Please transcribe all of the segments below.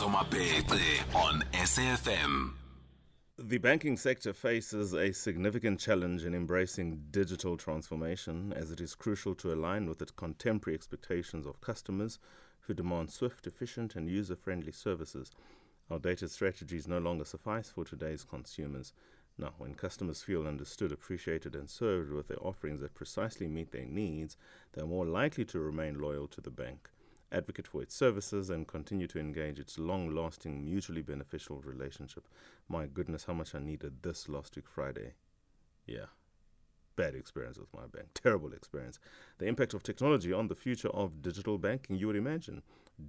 On SAFM. The banking sector faces a significant challenge in embracing digital transformation as it is crucial to align with its contemporary expectations of customers who demand swift, efficient, and user friendly services. Outdated strategies no longer suffice for today's consumers. Now, when customers feel understood, appreciated, and served with their offerings that precisely meet their needs, they're more likely to remain loyal to the bank advocate for its services, and continue to engage its long lasting, mutually beneficial relationship. My goodness, how much I needed this last week, Friday. Yeah. Bad experience with my bank. Terrible experience. The impact of technology on the future of digital banking, you would imagine.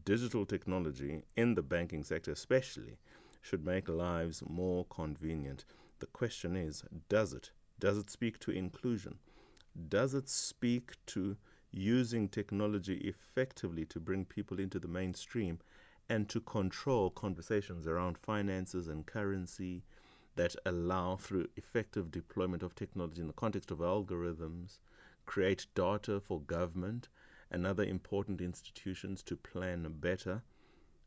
Digital technology in the banking sector, especially, should make lives more convenient. The question is does it? Does it speak to inclusion? Does it speak to using technology effectively to bring people into the mainstream and to control conversations around finances and currency that allow, through effective deployment of technology in the context of algorithms, create data for government and other important institutions to plan better.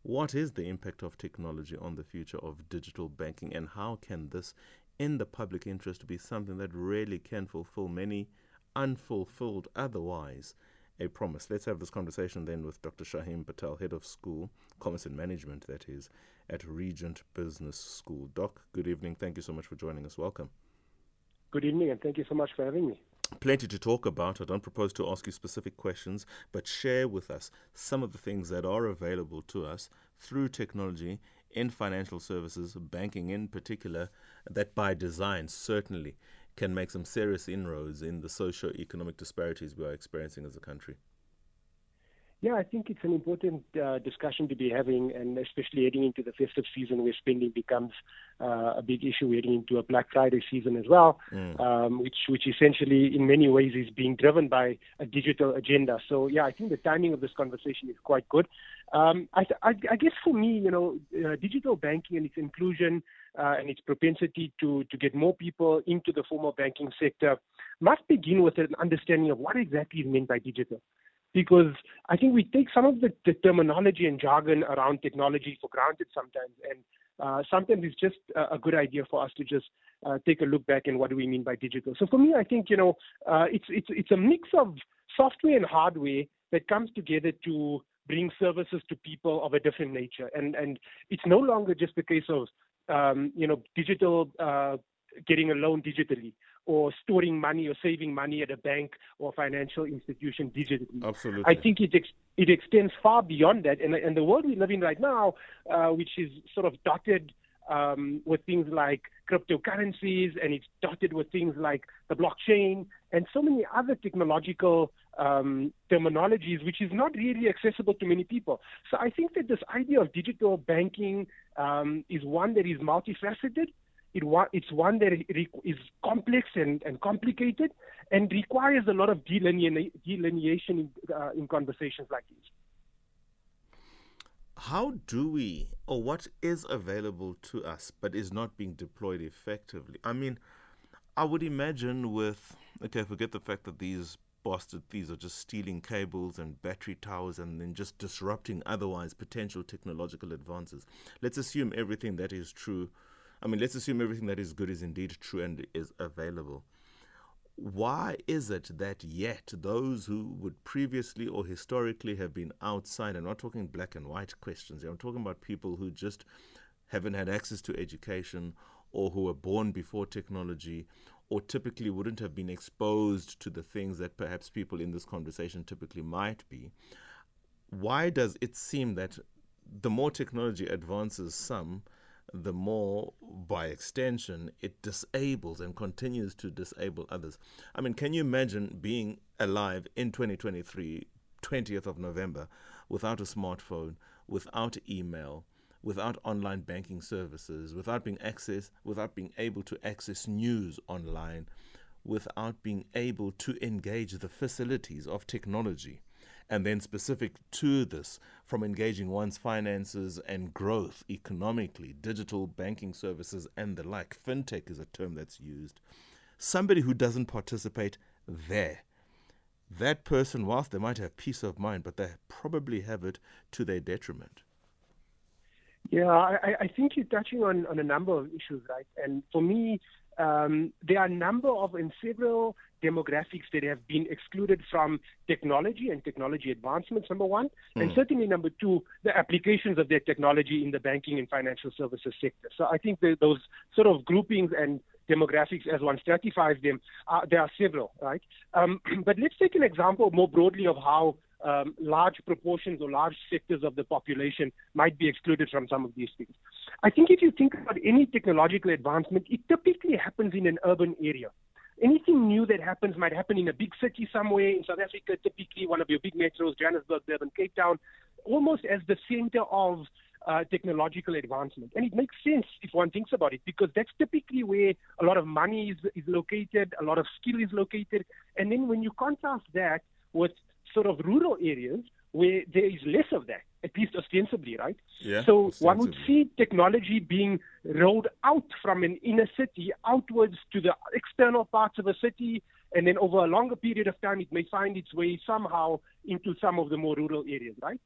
What is the impact of technology on the future of digital banking, and how can this, in the public interest, be something that really can fulfill many unfulfilled otherwise a promise. Let's have this conversation then with Dr. Shahiem Patel, Head of School, Commerce and Management, that is, at Regent Business School. Doc, good evening. Thank you so much for joining us. Welcome. Good evening, and thank you so much for having me. Plenty to talk about. I don't propose to ask you specific questions, but share with us some of the things that are available to us through technology in financial services, banking in particular, that by design certainly can make some serious inroads in the socio-economic disparities we are experiencing as a country. Yeah, I think it's an important uh, discussion to be having, and especially heading into the festive season where spending becomes uh, a big issue. We're heading into a Black Friday season as well, mm. um, which which essentially, in many ways, is being driven by a digital agenda. So, yeah, I think the timing of this conversation is quite good. Um, I, I, I, guess for me, you know, uh, digital banking and its inclusion uh, and its propensity to, to get more people into the formal banking sector must begin with an understanding of what exactly is meant by digital. Because I think we take some of the, the terminology and jargon around technology for granted sometimes, and uh, sometimes it's just a, good idea for us to just uh, take a look back and what do we mean by digital. So for me, I think you know uh, it's it's it's a mix of software and hardware that comes together to bring services to people of a different nature. And and it's no longer just the case of um, you know digital uh, getting a loan digitally or storing money or saving money at a bank or financial institution digitally. Absolutely. I think it ex- it extends far beyond that. And, and the world we live in right now, uh, which is sort of dotted um, with things like cryptocurrencies and it's dotted with things like the blockchain and so many other technological um, terminologies, which is not really accessible to many people. So I think that this idea of digital banking um, is one that is multifaceted. It it's one that is complex and, and complicated and requires a lot of delinea- delineation in, uh, in conversations like these how do we, or what is available to us but is not being deployed effectively? I mean, I would imagine with, okay, forget the fact that these bastard thieves are just stealing cables and battery towers and then just disrupting otherwise potential technological advances. Let's assume everything that is true. I mean, let's assume everything that is good is indeed true and is available why is it that yet those who would previously or historically have been outside, I'm not talking black and white questions, I'm talking about people who just haven't had access to education or who were born before technology or typically wouldn't have been exposed to the things that perhaps people in this conversation typically might be. Why does it seem that the more technology advances some, the more, by extension, it disables and continues to disable others. I mean, can you imagine being alive in 2023, 20th of November, without a smartphone, without email, without online banking services, without being access, without being able to access news online, without being able to engage the facilities of technology? and then specific to this from engaging one's finances and growth economically, digital banking services and the like. Fintech is a term that's used. Somebody who doesn't participate there. That person, whilst they might have peace of mind, but they probably have it to their detriment. Yeah, I, I think you're touching on, on a number of issues, right? And for me, um, there are a number of and several demographics that have been excluded from technology and technology advancements, number one. Mm. And certainly, number two, the applications of their technology in the banking and financial services sector. So I think those sort of groupings and demographics, as one stratifies them, uh, there are several, right? Um, but let's take an example more broadly of how um, large proportions or large sectors of the population might be excluded from some of these things. I think if you think about any technological advancement, it typically happens in an urban area. Anything new that happens might happen in a big city somewhere in South Africa, typically one of your big metros, Johannesburg, Durban, Cape Town, almost as the center of uh, technological advancement. And it makes sense if one thinks about it, because that's typically where a lot of money is, is located, a lot of skill is located. And then when you contrast that with sort of rural areas where there is less of that, at least ostensibly, right? Yeah, so ostensibly. one would see technology being rolled out from an inner city outwards to the external parts of a city, and then over a longer period of time, it may find its way somehow into some of the more rural areas, right?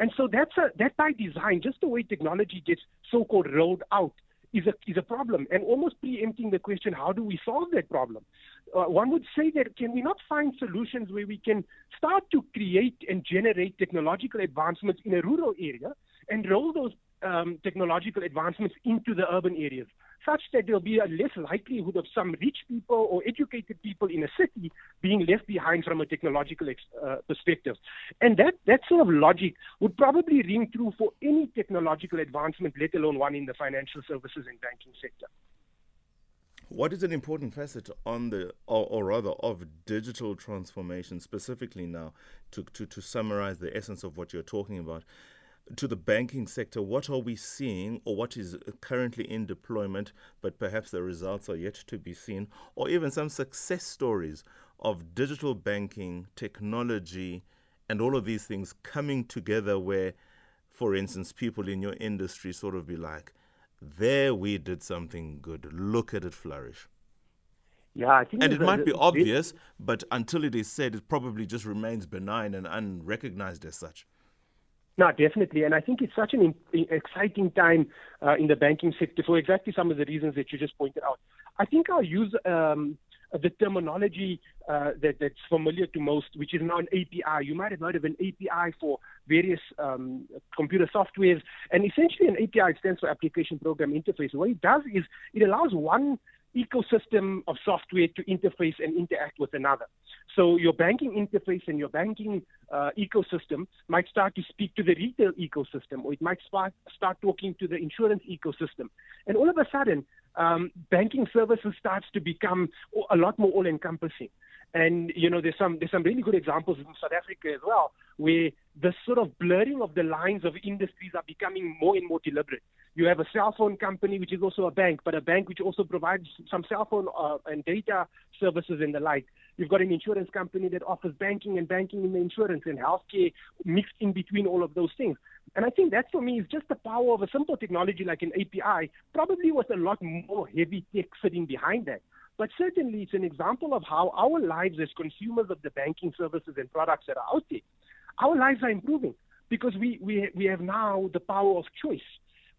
And so that's a that by design, just the way technology gets so-called rolled out is a is a problem, and almost preempting the question, how do we solve that problem? Uh, one would say that can we not find solutions where we can start to create and generate technological advancements in a rural area and roll those um, technological advancements into the urban areas, such that there'll be a less likelihood of some rich people or educated people in a city being left behind from a technological ex- uh, perspective. And that, that sort of logic would probably ring true for any technological advancement, let alone one in the financial services and banking sector. What is an important facet on the, or, or, rather, of digital transformation specifically now, to, to, to summarize the essence of what you're talking about? To the banking sector, what are we seeing, or what is currently in deployment, but perhaps the results are yet to be seen, or even some success stories of digital banking, technology, and all of these things coming together where, for instance, people in your industry sort of be like, there we did something good. Look at it flourish. Yeah, I think and it might be obvious, but until it is said, it probably just remains benign and unrecognized as such. No, definitely. And I think it's such an exciting time uh, in the banking sector for exactly some of the reasons that you just pointed out. I think I'll use um, the terminology uh, that, that's familiar to most, which is now an API. You might have heard of an API for various um, computer softwares. And essentially, an API stands for Application Program Interface. What it does is it allows one ecosystem of software to interface and interact with another. So your banking interface and your banking uh, ecosystem might start to speak to the retail ecosystem, or it might start, start talking to the insurance ecosystem. And all of a sudden, um, banking services starts to become a lot more all-encompassing. And you know, there's some there's some really good examples in South Africa as well, where the sort of blurring of the lines of industries are becoming more and more deliberate. You have a cell phone company, which is also a bank, but a bank which also provides some cell phone uh, and data services and the like. You've got an insurance company that offers banking and banking in the insurance and healthcare mixed in between all of those things. And I think that for me is just the power of a simple technology like an API, probably with a lot more heavy tech sitting behind that. But certainly it's an example of how our lives as consumers of the banking services and products that are out there, our lives are improving because we, we, we have now the power of choice.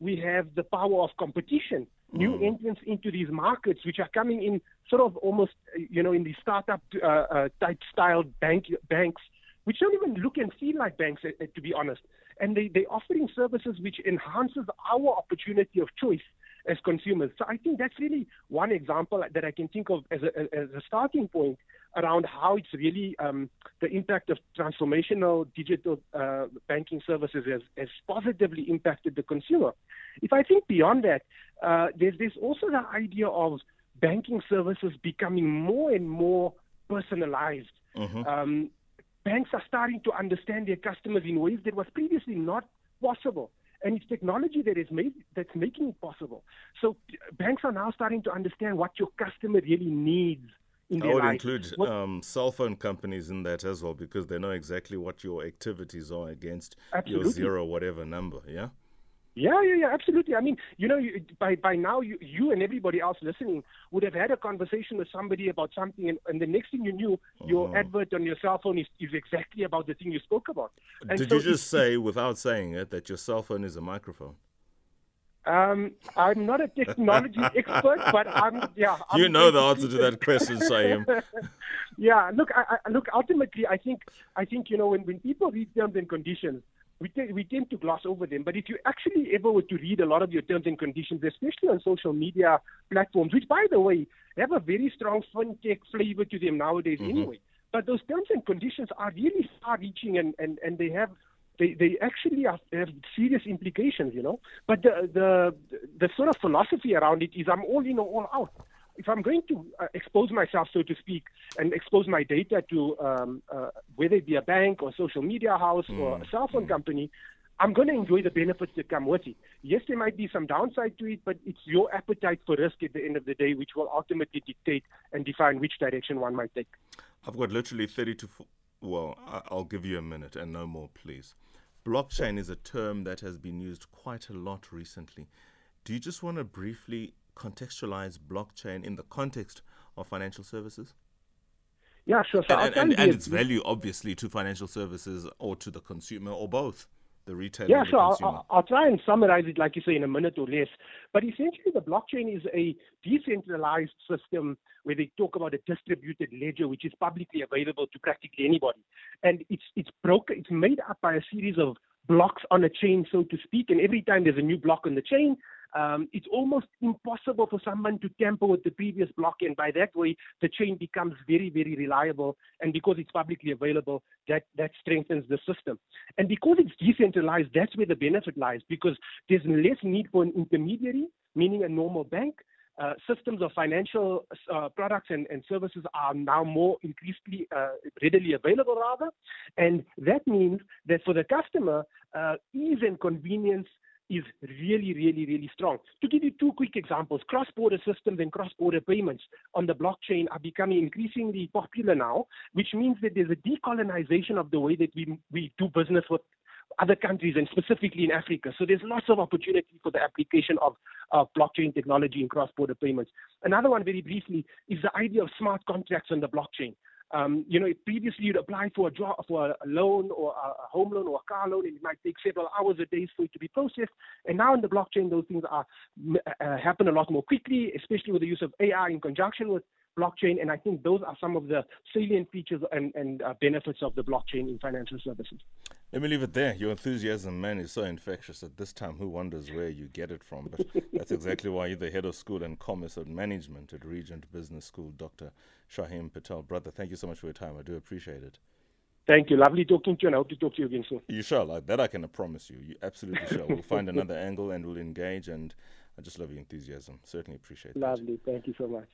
We have the power of competition, new mm. entrants into these markets, which are coming in sort of almost, you know, in the startup uh, uh, type style bank, banks, which don't even look and feel like banks, uh, to be honest. And they, they're offering services which enhances our opportunity of choice as consumers. So I think that's really one example that I can think of as a, as a starting point around how it's really um, the impact of transformational digital uh, banking services has, has, positively impacted the consumer. If I think beyond that, uh, there's, there's also the idea of banking services becoming more and more personalized. Mm-hmm. Um, banks are starting to understand their customers in ways that was previously not possible and it's technology that is made that's making it possible. So banks are now starting to understand what your customer really needs. In I would life. include um, cell phone companies in that as well because they know exactly what your activities are against absolutely. your zero whatever number. Yeah. Yeah, yeah, yeah, absolutely. I mean, you know, you, by by now, you, you and everybody else listening would have had a conversation with somebody about something, and, and the next thing you knew, your uh-huh. advert on your cell phone is, is exactly about the thing you spoke about. And Did so you just say, without saying it, that your cell phone is a microphone? Um, I'm not a technology expert, but I'm yeah. I'm you know the answer to that question, Shahiem. yeah, look, I, I, look. Ultimately, I think I think you know when, when people read terms and conditions, we, t- we tend to gloss over them. But if you actually ever were to read a lot of your terms and conditions, especially on social media platforms, which by the way have a very strong fintech flavor to them nowadays mm-hmm. anyway. But those terms and conditions are really far-reaching, and, and, and they have they, they actually have, have serious implications, you know. But the, the the sort of philosophy around it is I'm all in or all out. If I'm going to uh, expose myself, so to speak, and expose my data to um, uh, whether it be a bank or social media house mm. or a cell phone mm. company, I'm going to enjoy the benefits that come with it. Yes, there might be some downside to it, but it's your appetite for risk at the end of the day which will ultimately dictate and define which direction one might take. I've got literally 30 to, well, I'll give you a minute and no more, please. Blockchain is a term that has been used quite a lot recently. Do you just want to briefly contextualize blockchain in the context of financial services? Yeah, sure. So and, and, and its value, obviously, to financial services or to the consumer or both the retailer. Yeah, so I'll, I'll, try and summarize it, like you say, in a minute or less. But essentially, the blockchain is a decentralized system where they talk about a distributed ledger, which is publicly available to practically anybody, and it's it's broken. It's made up by a series of blocks on a chain, so to speak. And every time there's a new block on the chain, um, it's almost impossible for someone to tamper with the previous block, and by that way, the chain becomes very, very reliable. And because it's publicly available, that that strengthens the system. And because it's decentralized, that's where the benefit lies, because there's less need for an intermediary, meaning a normal bank. Uh, systems of financial uh, products and, and, services are now more increasingly uh, readily available, rather. And that means that for the customer, uh, ease and convenience is really, really, really strong. To give you two quick examples, cross border systems and cross border payments on the blockchain are becoming increasingly popular now, which means that there's a decolonization of the way that we, we do business with other countries and specifically in Africa. So there's lots of opportunity for the application of, blockchain technology in cross border payments. Another one, very briefly, is the idea of smart contracts on the blockchain. Um, you know, previously you'd apply for a job, for a loan or a home loan or a car loan, and it might take several hours or days for it to be processed. And now in the blockchain, those things are uh, happen a lot more quickly, especially with the use of AI in conjunction with blockchain. And I think those are some of the salient features and, and uh, benefits of the blockchain in financial services. Let me leave it there. Your enthusiasm, man, is so infectious at this time. Who wonders where you get it from? But that's exactly why you're the head of school and commerce and management at Regent Business School, Dr. Shahiem Patel. Brother, thank you so much for your time. I do appreciate it. Thank you. Lovely talking to you, and I hope to talk to you again soon. You shall. That I can promise you. You absolutely shall. We'll find another angle and we'll engage. And I just love your enthusiasm. Certainly appreciate it. Lovely. That. Thank you so much.